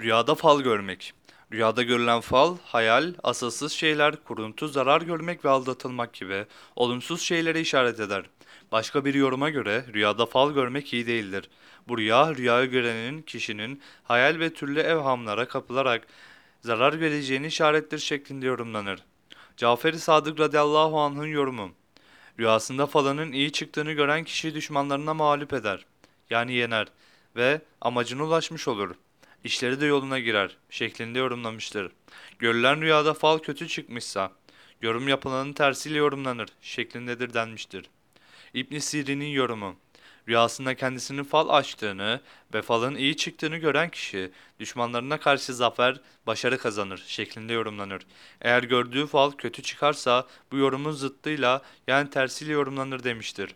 Rüyada fal görmek. Rüyada görülen fal, hayal, asılsız şeyler, kuruntu, zarar görmek ve aldatılmak gibi olumsuz şeylere işaret eder. Başka bir yoruma göre rüyada fal görmek iyi değildir. Bu rüya, rüyayı görenin kişinin hayal ve türlü evhamlara kapılarak zarar vereceğini işarettir şeklinde yorumlanır. Cafer-i Sadık radıyallahu anh'ın yorumu. Rüyasında falanın iyi çıktığını gören kişi düşmanlarına mağlup eder. Yani yener ve amacına ulaşmış olur. İşleri de yoluna girer şeklinde yorumlamıştır. Görülen rüyada fal kötü çıkmışsa, yorum yapılanın tersiyle yorumlanır şeklindedir denmiştir. İbn Sirin'in yorumu. Rüyasında kendisinin fal açtığını ve falın iyi çıktığını gören kişi düşmanlarına karşı zafer, başarı kazanır şeklinde yorumlanır. Eğer gördüğü fal kötü çıkarsa bu yorumun zıttıyla yani tersiyle yorumlanır demiştir.